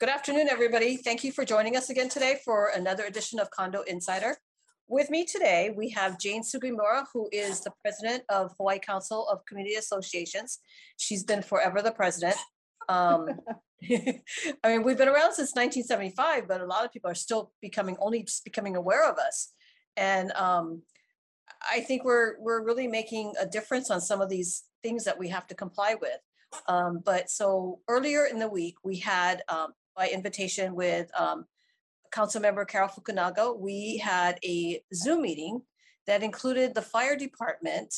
Good afternoon, everybody. Thank you for joining us again today for another edition of Condo Insider. With me today, we have Jane Sugimura, who is the president of Hawaii Council of Community Associations. She's been forever the president. Um, I mean, we've been around since 1975, but a lot of people are still becoming only just becoming aware of us. And um, I think we're we're really making a difference on some of these things that we have to comply with. Um, but so earlier in the week, we had um, by invitation with um, Council Member Carol Fukunaga, we had a Zoom meeting that included the fire department,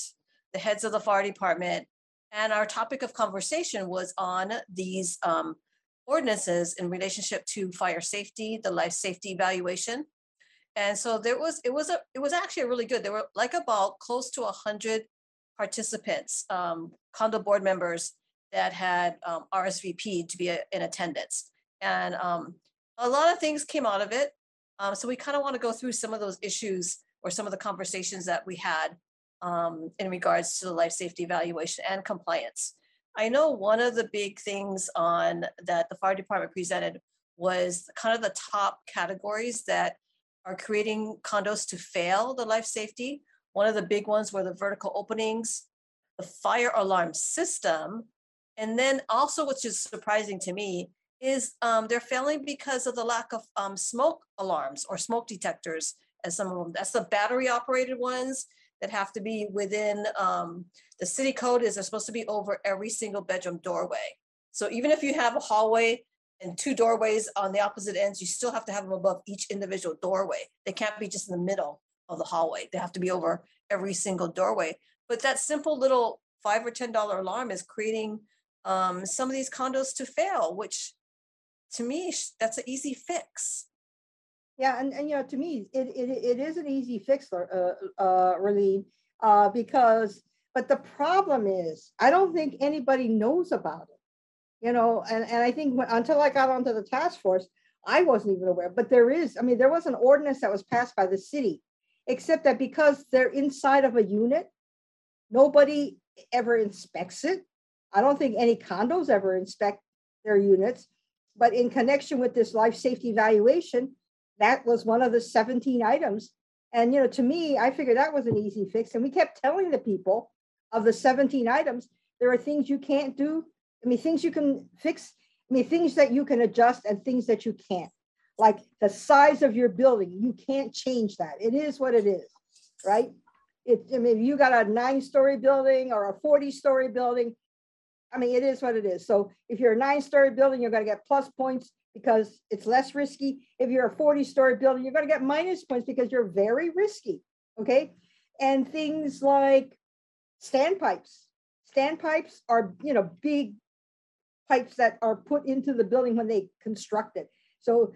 the heads of the fire department, and our topic of conversation was on these um, ordinances in relationship to fire safety, the life safety evaluation. And so there was, it was a, it was actually really good. There were like about close to a hundred participants, um, condo board members that had um, RSVP to be a- in attendance. And um, a lot of things came out of it. Um, so we kind of want to go through some of those issues or some of the conversations that we had um, in regards to the life safety evaluation and compliance. I know one of the big things on that the fire department presented was kind of the top categories that are creating condos to fail the life safety. One of the big ones were the vertical openings, the fire alarm system, and then also, which is surprising to me, is um, they're failing because of the lack of um, smoke alarms or smoke detectors as some of them. That's the battery operated ones that have to be within um, the city code is they're supposed to be over every single bedroom doorway. So even if you have a hallway and two doorways on the opposite ends, you still have to have them above each individual doorway. They can't be just in the middle of the hallway. They have to be over every single doorway. But that simple little five or ten dollar alarm is creating um, some of these condos to fail, which to me, that's an easy fix. Yeah, and, and you know, to me, it, it, it is an easy fix, uh, uh, Raleen, uh, because, but the problem is, I don't think anybody knows about it. You know, and, and I think when- until I got onto the task force, I wasn't even aware, but there is, I mean, there was an ordinance that was passed by the city. Except that because they're inside of a unit, nobody ever inspects it. I don't think any condos ever inspect their units. But in connection with this life safety evaluation, that was one of the 17 items. And, you know, to me, I figured that was an easy fix. And we kept telling the people of the 17 items, there are things you can't do. I mean, things you can fix. I mean, things that you can adjust and things that you can't. Like the size of your building, you can't change that. It is what it is, right? It, I mean, you got a nine story building or a 40 story building, I mean, it is what it is. So if you're a nine story building, you're gonna get plus points because it's less risky. If you're a 40 story building, you're gonna get minus points because you're very risky, okay? And things like standpipes. Standpipes are, you know, big pipes that are put into the building when they construct it. So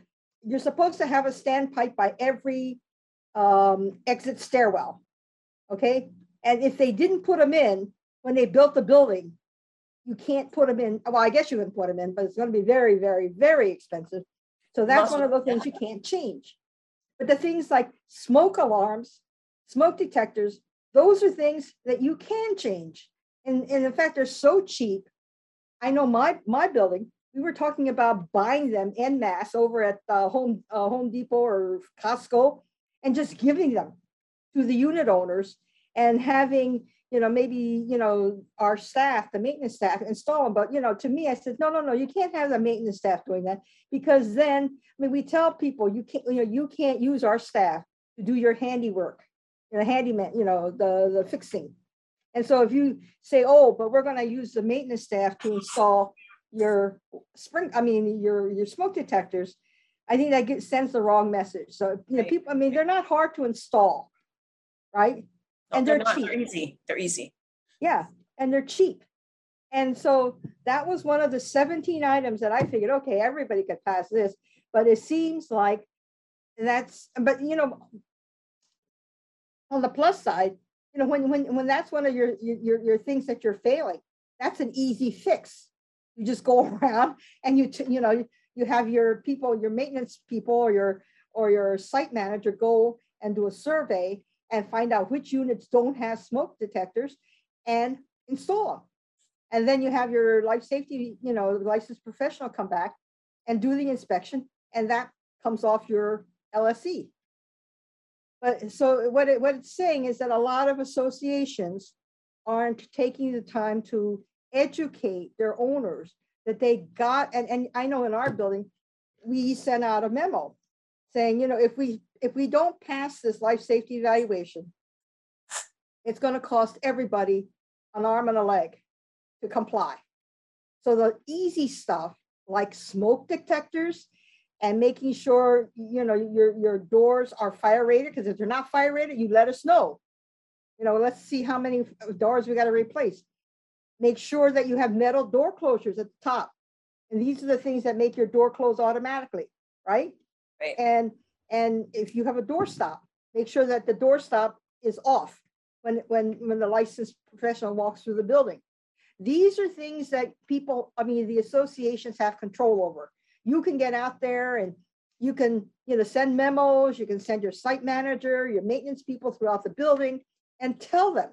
you're supposed to have a standpipe by every um, exit stairwell, okay? And if they didn't put them in when they built the building, you can't put them in, well, I guess you can put them in, but it's gonna be very, very, very expensive. So that's one of those things you can't change. But the things like smoke alarms, smoke detectors, those are things that you can change. And, and in fact, they're so cheap. I know my, my building, we were talking about buying them en masse over at uh, Home, uh, Home Depot or Costco and just giving them to the unit owners and having you know, maybe, you know, our staff, the maintenance staff install them. But, you know, to me, I said, no, no, no, you can't have the maintenance staff doing that because then, I mean, we tell people you can't, you know, you can't use our staff to do your handiwork, you know, handyman, you know, the, the fixing. And so if you say, oh, but we're going to use the maintenance staff to install your spring, I mean, your, your smoke detectors, I think that gets, sends the wrong message. So, you know, people, I mean, they're not hard to install, right? No, And they're not. cheap. Easy, they're easy. Yeah, and they're cheap. And so that was one of the 17 items that I figured, okay, everybody could pass this, but it seems like that's, but you know, on the plus side, you know, when, when, when that's one of your, your, your, your things that you're failing, that's an easy fix. You just go around and you, you know, you have your people, your maintenance people or your, or your site manager go and do a survey and find out which units don't have smoke detectors and install them. And then you have your life safety, you know, licensed professional come back and do the inspection, and that comes off your LSE. But so what it, what it's saying is that a lot of associations aren't taking the time to educate their owners that they got, and, and I know in our building, we sent out a memo saying, you know, if we, if we don't pass this life safety evaluation, it's gonna cost everybody an arm and a leg to comply. So the easy stuff, like smoke detectors and making sure, you know, your, your doors are fire rated, because if they're not fire rated, you let us know. You know, let's see how many doors we gotta replace. Make sure that you have metal door closures at the top. And these are the things that make your door close automatically, right? Right. And, and if you have a door stop, make sure that the door stop is off when, when, when the licensed professional walks through the building. These are things that people, I mean, the associations have control over. You can get out there and you can, you know, send memos, you can send your site manager, your maintenance people throughout the building and tell them,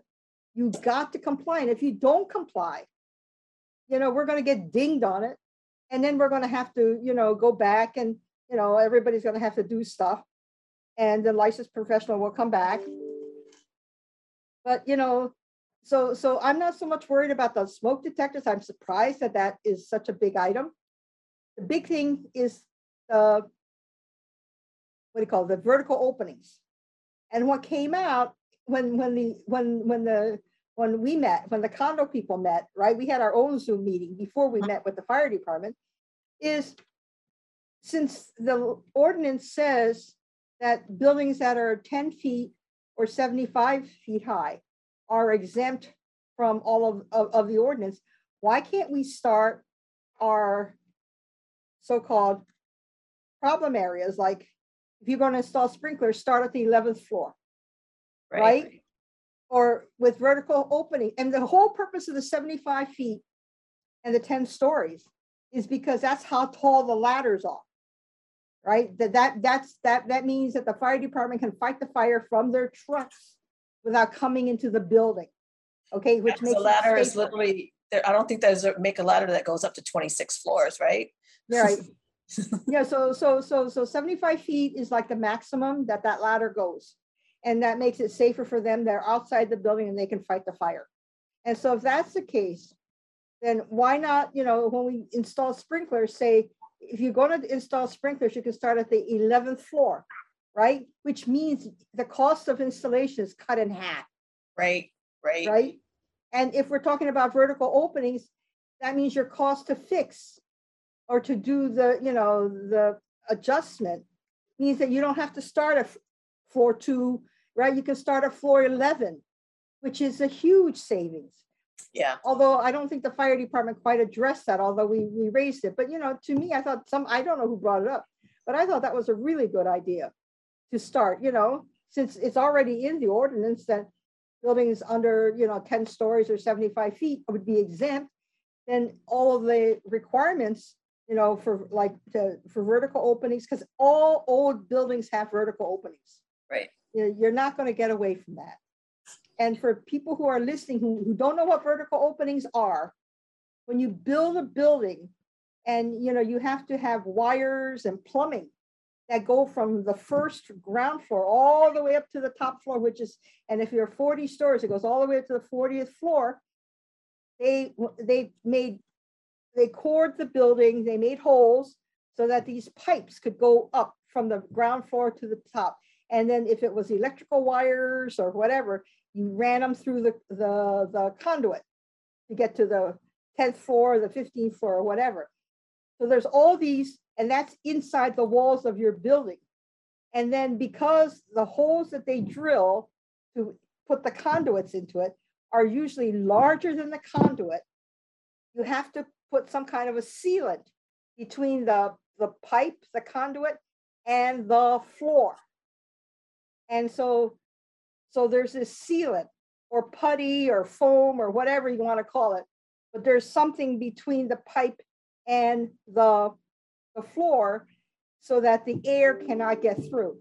you got to comply. And if you don't comply, you know, we're gonna get dinged on it. And then we're gonna have to, you know, go back and, you know, everybody's gonna have to do stuff. And the licensed professional will come back. But, you know, so, so I'm not so much worried about the smoke detectors. I'm surprised that that is such a big item. The big thing is the, what do you call it, the vertical openings. And what came out when, when the, when, when the, when we met, when the condo people met, right, we had our own Zoom meeting before we uh-huh. met with the fire department, is since the ordinance says that buildings that are ten feet or seventy-five feet high are exempt from all of, of, of the ordinance, why can't we start our so-called problem areas, like if you're gonna install sprinklers, start at the eleventh floor? right? or with vertical opening. And the whole purpose of the seventy-five feet and the ten stories is because that's how tall the ladders are. Right? That, that, that's, that, that means that the fire department can fight the fire from their trucks without coming into the building. Okay, which makes. The ladder is literally, there, I don't think there's a, make a ladder that goes up to twenty-six floors, right? Yeah, Right. Yeah, so, so, so, so seventy-five feet is like the maximum that that ladder goes. And that makes it safer for them. They're outside the building and they can fight the fire. And so if that's the case, then why not, you know, when we install sprinklers, say, if you're gonna install sprinklers, you can start at the eleventh floor, right? Which means the cost of installation is cut in half Right, right, right? And if we're talking about vertical openings, that means your cost to fix or to do the, you know, the adjustment means that you don't have to start at floor two, right? You can start at floor eleven, which is a huge savings. Yeah, Although I don't think the fire department quite addressed that, although we, we raised it. But, you know, to me, I thought some, I don't know who brought it up, but I thought that was a really good idea to start, you know, since it's already in the ordinance that buildings under, you know, ten stories or seventy-five feet would be exempt, then all of the requirements, you know, for like, to, for vertical openings, because all old buildings have vertical openings. right. You're not gonna get away from that. And for people who are listening, who, who don't know what vertical openings are, when you build a building and, you know, you have to have wires and plumbing that go from the first ground floor all the way up to the top floor, which is, and if you're forty stories, it goes all the way up to the fortieth floor. They, they made, they cored the building, they made holes so that these pipes could go up from the ground floor to the top. And then if it was electrical wires or whatever, you ran them through the, the, the conduit to get to the tenth floor, the fifteenth floor, or whatever. So there's all these, and that's inside the walls of your building. And then because the holes that they drill to put the conduits into it are usually larger than the conduit, you have to put some kind of a sealant between the, the pipe, the conduit, and the floor. And so, so there's this sealant or putty or foam or whatever you want to call it. But there's something between the pipe and the, the floor so that the air cannot get through.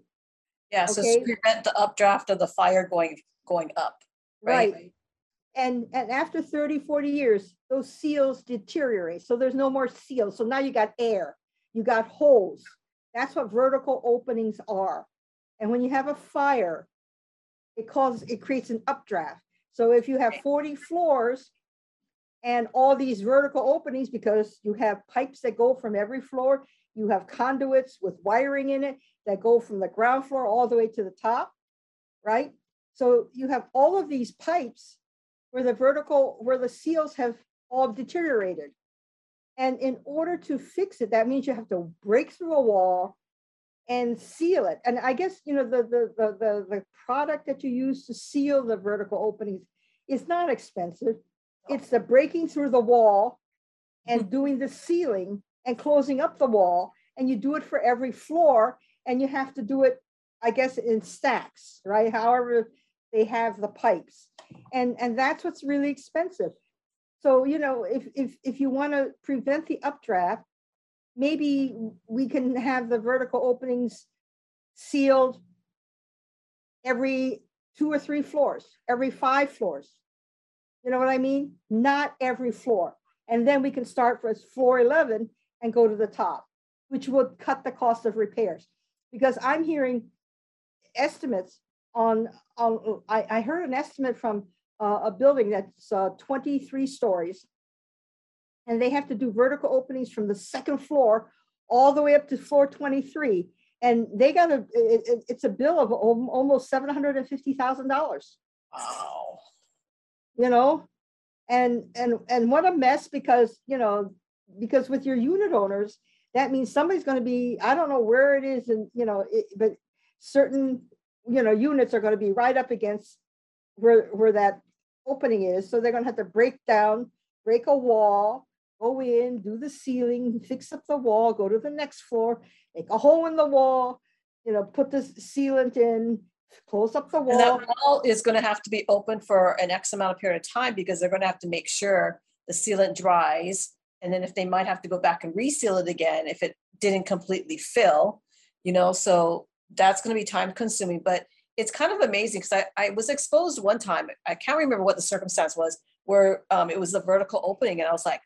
Yeah, so Okay. to prevent the updraft of the fire going, going up, right? Right. And, and after 30, 40 years, those seals deteriorate. So there's no more seals. So now you got air. you got holes. That's what vertical openings are. And when you have a fire, it causes, it creates an updraft. So if you have 40 floors and all these vertical openings, because you have pipes that go from every floor, you have conduits with wiring in it that go from the ground floor all the way to the top, right? So you have all of these pipes where the vertical, where the seals have all deteriorated. And in order to fix it, that means you have to break through a wall and seal it. And I guess, you know, the, the, the, the, the product that you use to seal the vertical openings is not expensive. It's the breaking through the wall and mm-hmm. doing the sealing and closing up the wall. And you do it for every floor and you have to do it, I guess, in stacks, right? However, they have the pipes. And, and that's what's really expensive. So, you know, if, if, if you want to prevent the updraft, maybe we can have the vertical openings sealed every two or three floors, every five floors. You know what I mean? Not every floor. And then we can start for floor 11 and go to the top, which would cut the cost of repairs. Because I'm hearing estimates on, on, I, I heard an estimate from uh, a building that's uh, 23 stories. And they have to do vertical openings from the second floor all the way up to floor 23. And they got a, it, it- it's a bill of almost $750,000 Wow. you know? And, and, and what a mess because, you know, because with your unit owners, that means somebody's gonna be, I don't know where it is and, you know, it, but certain, you know, units are gonna be right up against where, where that opening is. So they're gonna have to break down, break a wall, go in, do the sealing, fix up the wall, go to the next floor, make a hole in the wall, you know, put the sealant in, close up the And wall. that wall is gonna have to be open for an X amount of period of time because they're gonna have to make sure the sealant dries. And then if they might have to go back and reseal it again, if it didn't completely fill, you know, so that's gonna be time consuming, but it's kind of amazing because I, I was exposed one time, I can't remember what the circumstance was, where um, it was a vertical opening and I was like,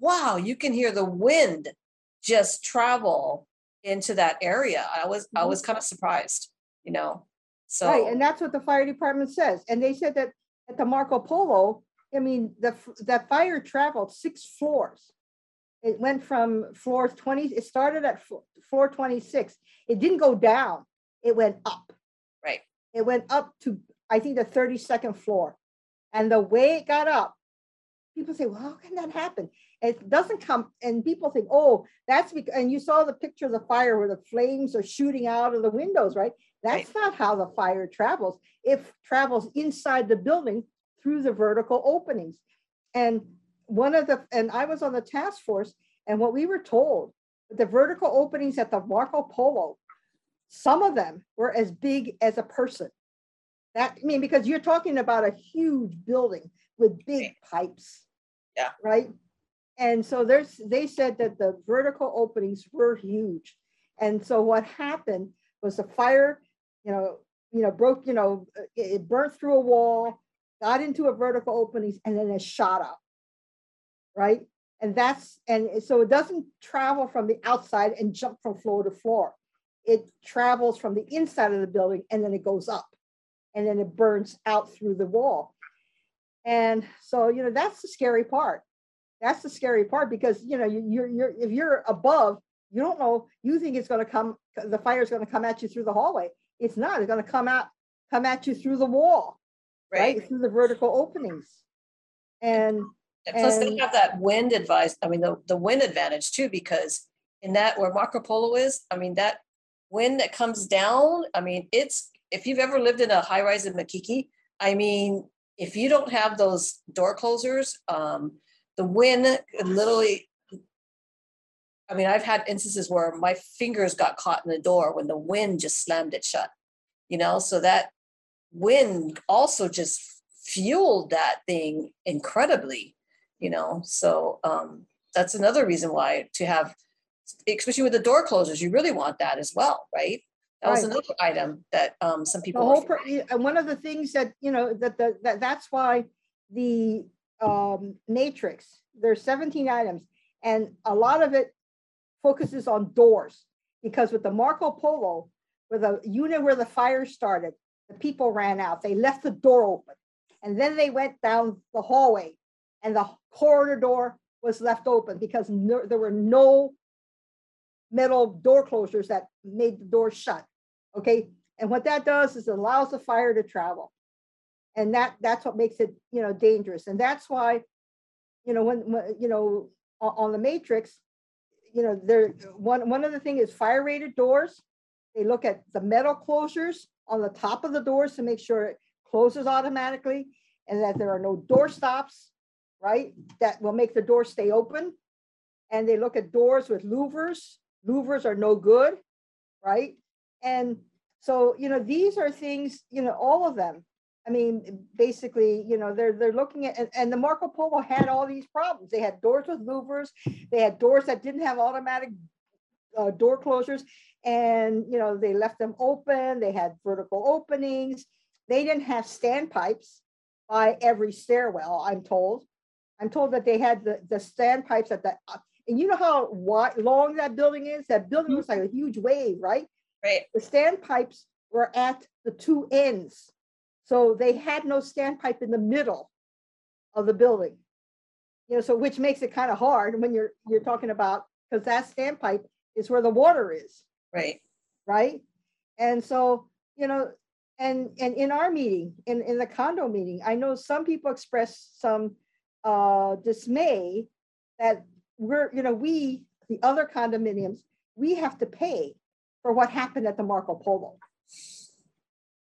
wow, you can hear the wind just travel into that area. I was, I Mhm. was kind of surprised, you know, so. Right, and that's what the fire department says, and they said that at the Marco Polo, I mean, the, that fire traveled six floors. It went from floor twenty, it started at floor twenty-six, it didn't go down, it went up. Right. It went up to, I think, the thirty-second floor, and the way it got up, people say, well, how can that happen? It doesn't come, and people think, oh, that's because, and you saw the picture of the fire where the flames are shooting out of the windows, right? That's not how the fire travels. It travels inside the building through the vertical openings. And one of the, and I was on the task force, and what we were told, the vertical openings at the Marco Polo, some of them were as big as a person. That, I mean, because you're talking about a huge building with big pipes. Yeah. Right? And so there's, they said that the vertical openings were huge. And so what happened was the fire, you know, you know, broke, you know, it, it burnt through a wall, got into a vertical openings, and then it shot up. Right? And that's, and so it doesn't travel from the outside and jump from floor to floor. It travels from the inside of the building and then it goes up. And then it burns out through the wall. And so, you know, that's the scary part. That's the scary part because, you know, you- you're, you're, if you're above, you don't know, you think it's gonna come, the fire's gonna come at you through the hallway. It's not, it's gonna come out, come at you through the wall, right? Through the vertical openings. And, And plus they have that wind advice, I mean, the, the wind advantage too, because in that where Marco Polo is, I mean, that wind that comes down, I mean, it's, if you've ever lived in a high rise in Makiki, I mean, if you don't have those door closers, um, the wind literally, I mean, I've had instances where my fingers got caught in the door when the wind just slammed it shut. You know, so that wind also just fueled that thing incredibly you know so um that's another reason why to have especially with the door closers you really want that as well right that was Right. another item that um some the people whole, per- yeah, and one of the things that, you know, that, that, that, that's why the um, matrix, there's seventeen items. And a lot of it focuses on doors. Because with the Marco Polo, with the unit where the fire started, the people ran out. They left the door open. And then they went down the hallway and the corridor door was left open because no- there were no metal door closures that made the door shut. Okay, and what that does is it allows the fire to travel. And that, that's what makes it, you know, dangerous. And that's why, you know, when, when, you know, on, the matrix, you know, there, one, one of the thing is fire rated doors. They look at the metal closures on the top of the doors to make sure it closes automatically and that there are no door stops, right? That will make the door stay open. And they look at doors with louvers. Louvers are no good, right? And so, you know, these are things, you know, all of them. I mean, basically, you know, they're, they're looking at, and, and the Marco Polo had all these problems. They had doors with louvers. They had doors that didn't have automatic uh, door closures. And, you know, they left them open. They had vertical openings. They didn't have standpipes by every stairwell, I'm told. I'm told that they had the, the standpipes at the, and you know how wide, long that building is? That building Mhm. looks like a huge wave, right? Right, the standpipes were at the two ends. So they had no standpipe in the middle of the building. You know, so which makes it kind of hard when you're, you're talking about, because that standpipe is where the water is, right. right? And so, you know, and, and in our meeting, in, in the condo meeting, I know some people expressed some uh, dismay that we're, you know, we, the other condominiums, we have to pay for what happened at the Marco Polo.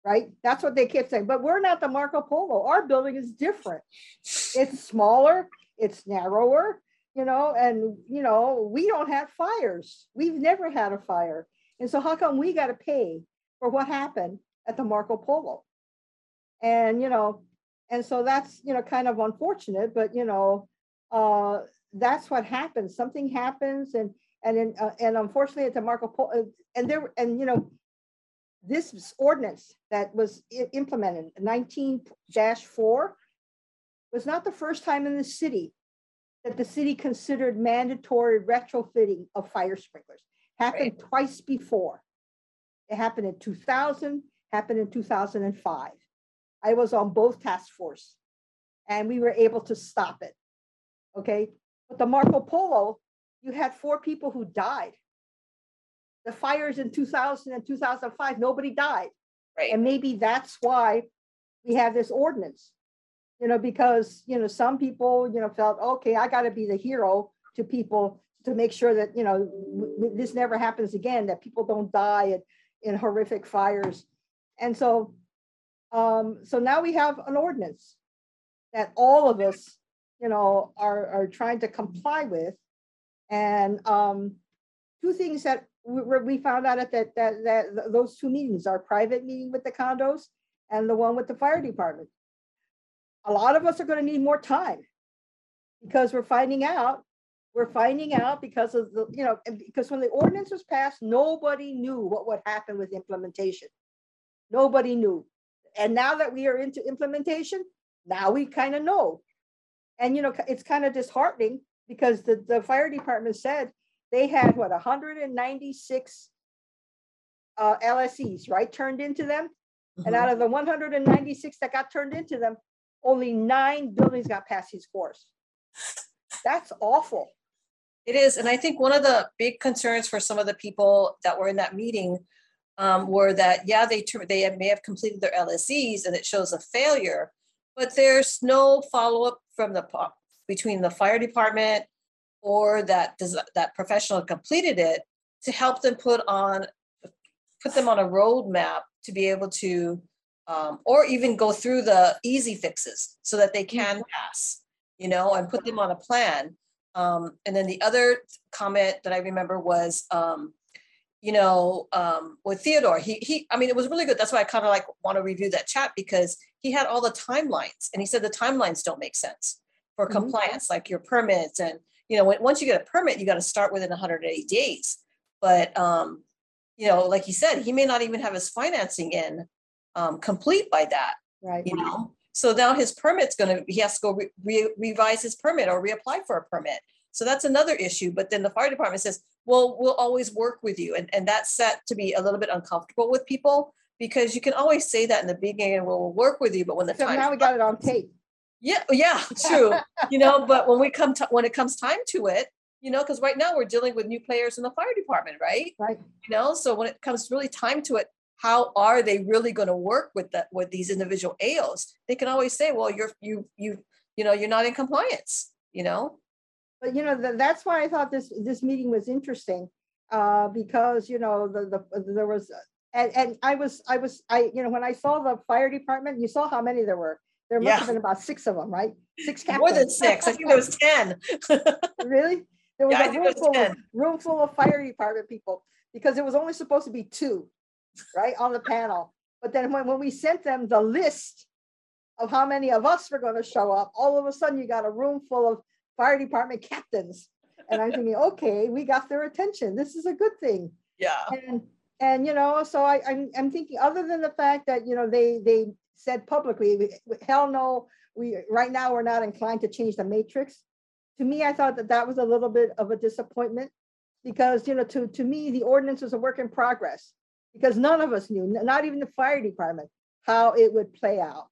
Right? That's what they kept saying, but we're not the Marco Polo. Our building is different. It's smaller, it's narrower, you know, and, you know, we don't have fires. We've never had a fire. And so how come we got to pay for what happened at the Marco Polo? And, you know, and so that's, you know, kind of unfortunate, but, you know, uh, that's what happens. Something happens and, and then, uh, and unfortunately at the Marco Polo, and there, and, you know, this ordinance that was implemented, nineteen four, was not the first time in the city that the city considered mandatory retrofitting of fire sprinklers. Happened twice before. It happened in two thousand, happened in two thousand and five. I was on both task force and we were able to stop it. Okay, but the Marco Polo, you had four people who died. The fires in 2000 and 2005, nobody died. Right. And maybe that's why we have this ordinance. You know, because, you know, some people, you know, felt, okay, I gotta be the hero to people to make sure that, you know, w- this never happens again, that people don't die in, in horrific fires. And so, um, so now we have an ordinance that all of us, you know, are, are trying to comply with. And, um, two things that we, we- found out at that, that, that, those two meetings, our private meeting with the condos and the one with the fire department. A lot of us are gonna need more time. Because we're finding out, we're finding out because of the, you know, because when the ordinance was passed, nobody knew what would happen with implementation. Nobody knew. And now that we are into implementation, now we kind of know. And, you know, it's kind of disheartening because the, the fire department said they had what, hundred and ninety-six uh, LSEs, right, turned into them? And Mhm. out of the one hundred and ninety-six that got turned into them, only nine buildings got past these scores. That's awful. It is, and I think one of the big concerns for some of the people that were in that meeting um, were that, yeah, they, they may have completed their LSEs and it shows a failure, but there's no follow-up from the, between the fire department or that, that professional completed it to help them put on, put them on a roadmap to be able to, um, or even go through the easy fixes so that they can pass, you know, and put them on a plan. Um, and then the other comment that I remember was, um, you know, um, with Theodore, he, he, I mean, it was really good. That's why I kind of like want to review that chat because he had all the timelines and he said the timelines don't make sense for Mhm. compliance, like your permits and, you know, when, once you get a permit, you got to start within hundred and eighty days. But, um, you know, like he said, he may not even have his financing in, um, complete by that Right. you know? So now his permit's gonna, he has to go re- re- revise his permit or reapply for a permit. So that's another issue. But then the fire department says, well, we'll always work with you. And, and that's set to be a little bit uncomfortable with people because you can always say that in the beginning, well, we'll work with you, but when the So time. now we got it on tape. Yeah, yeah, true. You know, but when we come to, when it comes time to it, you know, because right now we're dealing with new players in the fire department, right? Right. You know, so when it comes really time to it, how are they really going to work with that, with these individual AOs? They can always say, well, you're, you, you, you know, you're not in compliance, you know? But you know, tha- that's why I thought this, this meeting was interesting. Uh, because, you know, the, the, there was, and, and I was, I was, I, you know, when I saw the fire department, you saw how many there were. There must Yeah. have been about six of them, right? Six More than six. I think there was 10. Really? There was Yeah, a room was full, of 10. room full of fire department people, because it was only supposed to be two, right, on the panel. But then when, when we sent them the list of how many of us were gonna show up, all of a sudden you got a room full of fire department captains. And I'm thinking, okay, we got their attention. This is a good thing. Yeah. And, and, you know, so I, I'm, I'm thinking, other than the fact that, you know, they, they said publicly, hell no, we, right now, we're not inclined to change the matrix. To me, I thought that that was a little bit of a disappointment. Because, you know, to, to me, the ordinance was a work in progress. Because none of us knew, not even the fire department, how it would play out.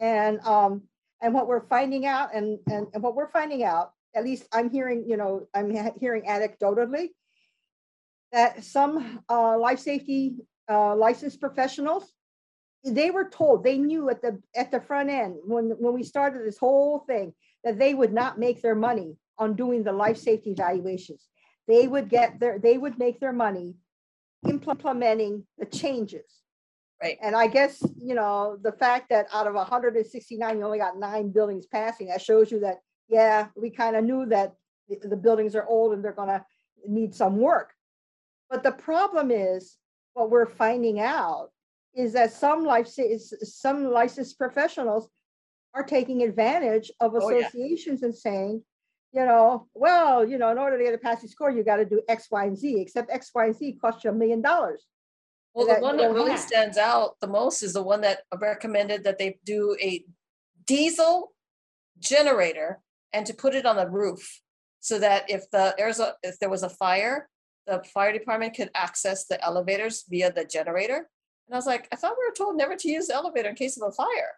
And, um, and what we're finding out, and, and, and what we're finding out, at least I'm hearing, you know, I'm hearing anecdotally, that some uh, life safety uh, licensed professionals, they were told, they knew at the, at the front end, when, when we started this whole thing, that they would not make their money on doing the life safety evaluations. They would get their, they would make their money implementing the changes. Right. And I guess, you know, the fact that out of hundred and sixty-nine, you only got nine buildings passing, that shows you that, yeah, we kind of knew that the, the buildings are old and they're gonna need some work. But the problem is, what we're finding out is that some life, some licensed professionals are taking advantage of Oh, yeah. associations and saying, you know, well, you know, in order to get a passing score, you got to do X, Y, and Z, except X, Y, and Z cost you a million dollars. Well, the one that really have. stands out the most is the one that recommended that they do a diesel generator and to put it on the roof. So that if the, there's a, if there was a fire, the fire department could access the elevators via the generator. And I was like, I thought we were told never to use the elevator in case of a fire.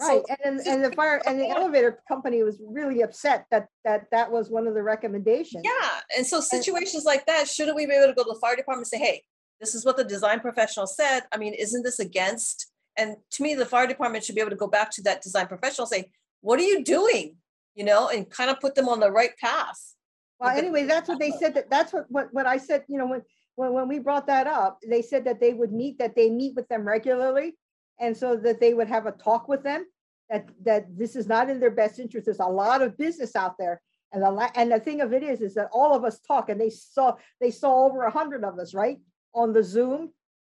Right, So- and, and the fire, and the elevator company was really upset that, that that was one of the recommendations. Yeah, and so situations like that, shouldn't we be able to go to the fire department and say, hey, this is what the design professional said. I mean, isn't this against? And to me, the fire department should be able to go back to that design professional, and say, what are you doing? You know, and kind of put them on the right path. Well, anyway, that's what they said, that, that's what, what, what I said, you know, when, when, when we brought that up, they said that they would meet, that they meet with them regularly. And so that they would have a talk with them, that, that this is not in their best interest. There's a lot of business out there. And the, and the thing of it is, is that all of us talk and they saw, they saw over a hundred of us, right? On the Zoom.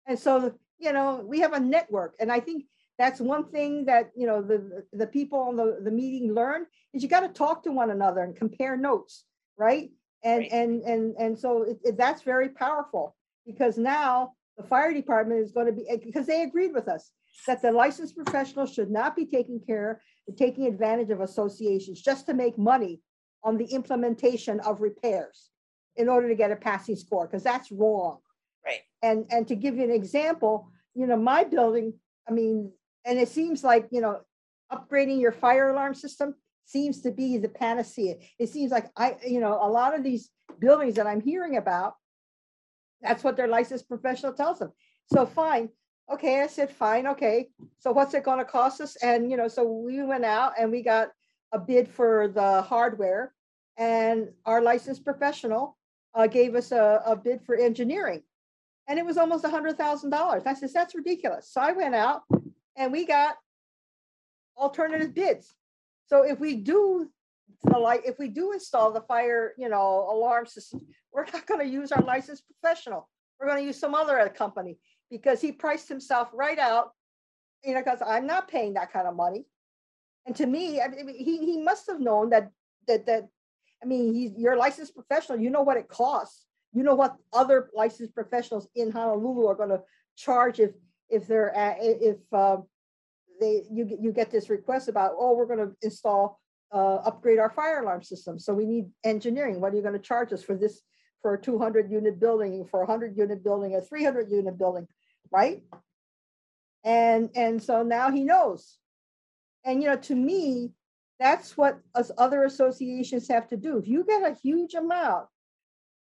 And so, you know, we have a network and I think that's one thing that, you know, the, the people on the, the meeting learn is you got to talk to one another and compare notes, right? And, Right. and, and, and so it, it- that's very powerful because now the fire department is going to be, eh, because they agreed with us that the licensed professionals should not be taking care, taking advantage of associations just to make money on the implementation of repairs in order to get a passing score, because that's wrong. Right. And, and to give you an example, you know, my building, I mean, and it seems like, you know, upgrading your fire alarm system seems to be the panacea. It seems like I, you know, a lot of these buildings that I'm hearing about, that's what their licensed professional tells them. So fine, okay, I said, fine, okay. So what's it gonna cost us? And, you know, so we went out and we got a bid for the hardware. And our licensed professional uh, gave us a, a bid for engineering. And it was almost a hundred thousand dollars. I said, that's ridiculous. So I went out and we got alternative bids. So if we do the light, if we do install the fire, you know, alarm system, we're not gonna use our licensed professional. We're gonna use some other company because he priced himself right out. You know, because I'm not paying that kind of money. And to me, I mean, he, he must have known that, that, that, I mean, he's, you're a licensed professional, you know what it costs. You know what other licensed professionals in Honolulu are gonna charge if, if they're, at- if, um, they, you, get you get this request about, oh, we're gonna install uh, upgrade our fire alarm system. So we need engineering. What are you gonna charge us for this, for a two hundred unit building, for a hundred unit building, a three hundred unit building, right? And, and so now he knows. And, you know, to me, that's what us other associations have to do. If you get a huge amount,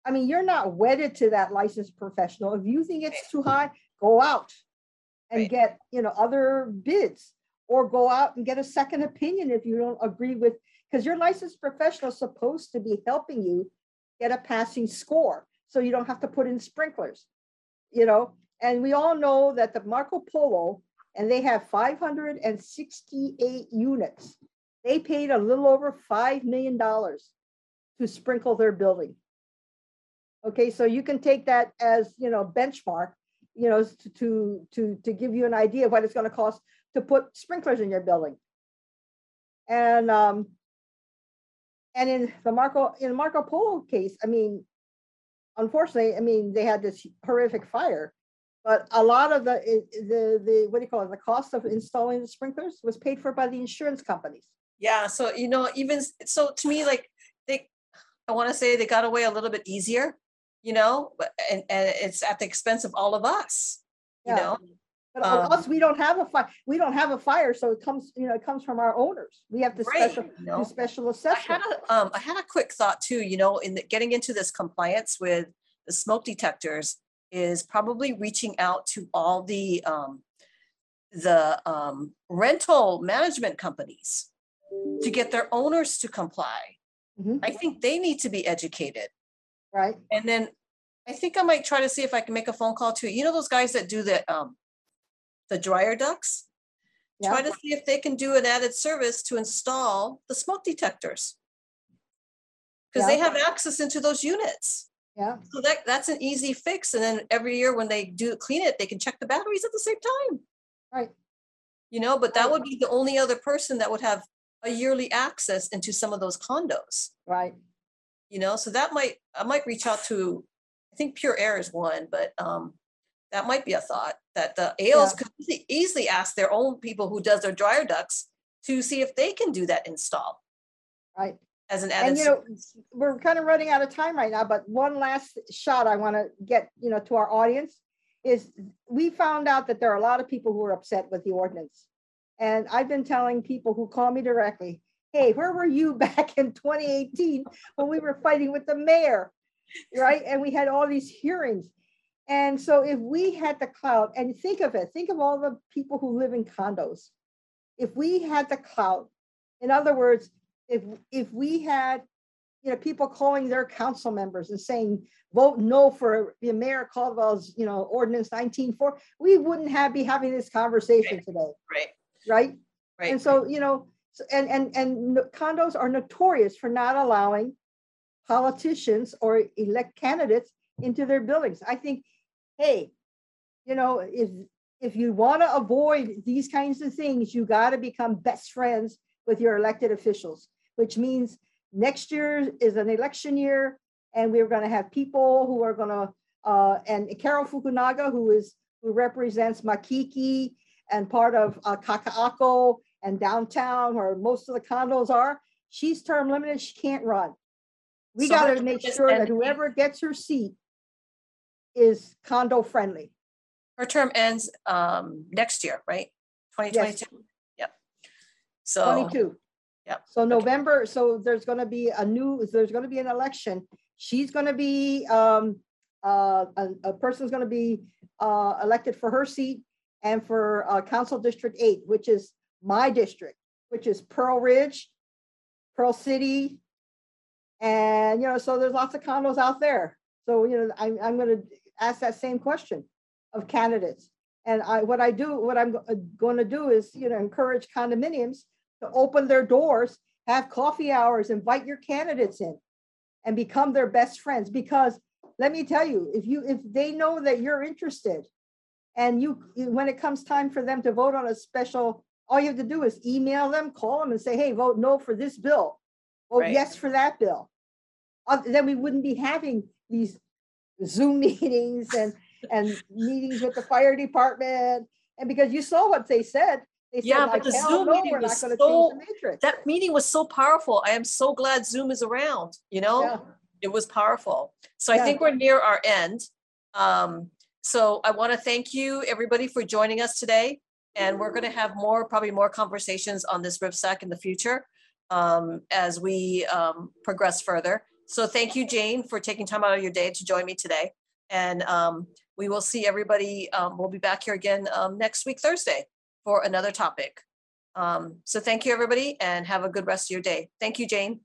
I mean, you're not wedded to that licensed professional. If you think it's too high, go out and Right. get, you know, other bids or go out and get a second opinion if you don't agree with, because your licensed professional is supposed to be helping you get a passing score, so you don't have to put in sprinklers, you know? And we all know that the Marco Polo, and they have five hundred and sixty-eight units. They paid a little over five million dollars to sprinkle their building. Okay, so you can take that as, you know, benchmark, you know, to, to, to, to give you an idea of what it's gonna cost to put sprinklers in your building. And, um, and in the Marco, in Marco Polo case, I mean, unfortunately, I mean, they had this horrific fire. But a lot of the, the, the, what do you call it, the cost of installing the sprinklers was paid for by the insurance companies. Yeah, so you know, even so to me, like they, I want to say they got away a little bit easier, you know, and and it's at the expense of all of us, you Yeah. know. But Um, us, we don't have a fire, we don't have a fire, so it comes, you know, it comes from our owners. We have to Right, special, you know? special I had assessment. a, um, I had a quick thought too, you know, in the, getting into this compliance with the smoke detectors is probably reaching out to all the, um, the, um, rental management companies to get their owners to comply. Mhm. I think they need to be educated. Right, And then I think I might try to see if I can make a phone call to, you know, those guys that do the, um, the dryer ducts? Try to see if they can do an added service to install the smoke detectors. Because they have access into those units. yeah, So that, that's an easy fix. And then every year when they do clean it, they can check the batteries at the same time. right, You know, but that would be the only other person that would have a yearly access into some of those condos. right. You know, so that might, I might reach out to, I think Pure Air is one, but um, that might be a thought, that the ALs Yeah. could easily- easily ask their own people who does their dryer ducts to see if they can do that install Right. as an And you know, we're kind of running out of time right now, but one last shot I want to get, you know, to our audience is we found out that there are a lot of people who are upset with the ordinance. And I've been telling people who call me directly, hey, where were you back in 2018 when we were fighting with the mayor? Right? And we had all these hearings. And so if we had the clout, and think of it, think of all the people who live in condos. If we had the clout, in other words, if, if we had you know, people calling their council members and saying, vote no for the Mayor Caldwell's, you know, ordinance nineteen four, we wouldn't have, be having this conversation today, Right, right? right. And so, you know, and, and, and condos are notorious for not allowing politicians or elect candidates into their buildings. I think, hey, you know, if, if you want to avoid these kinds of things, you got to become best friends with your elected officials, which means next year is an election year and we're going to have people who are going to, uh, and Carol Fukunaga, who is, who represents Makiki and part of uh, Kaka'ako and downtown where most of the condos are, she's term limited, she can't run. We So gotta make sure that whoever gets her seat is condo friendly. Her term ends um next year, right? Twenty twenty-two? Yep. So, Twenty-two. Yep, So November, so there's gonna be a new, there's gonna be an election. She's gonna be, um, uh, a, a person's gonna be, uh, elected for her seat and for, uh, Council District Eight, which is my district, which is Pearl Ridge, Pearl City. And, you know, so there's lots of condos out there. So, you know, I'm, I'm gonna ask that same question of candidates. And I, what I do, what I'm uh, gonna do is, you know, encourage condominiums to open their doors, have coffee hours, invite your candidates in and become their best friends. Because let me tell you, if you, if they know that you're interested and you, when it comes time for them to vote on a special, all you have to do is email them, call them and say, hey, vote no for this bill. Vote Right. yes for that bill. Uh, Then we wouldn't be having these Zoom meetings and, and meetings with the fire department. And because you saw what they said, They said, Yeah, "I but the Zoom no, meeting was so-. That meeting was so powerful. I am so glad Zoom is around, you know? Yeah. It was powerful. So I think we're near our end. Um, so I want to thank you, everybody, for joining us today. And we're going to have more, probably more conversations on this RIPSAC in the future um, as we um, progress further. So thank you, Jane, for taking time out of your day to join me today. And um, we will see everybody, um, we'll be back here again um, next week, Thursday, for another topic. Um, So thank you, everybody, and have a good rest of your day. Thank you, Jane.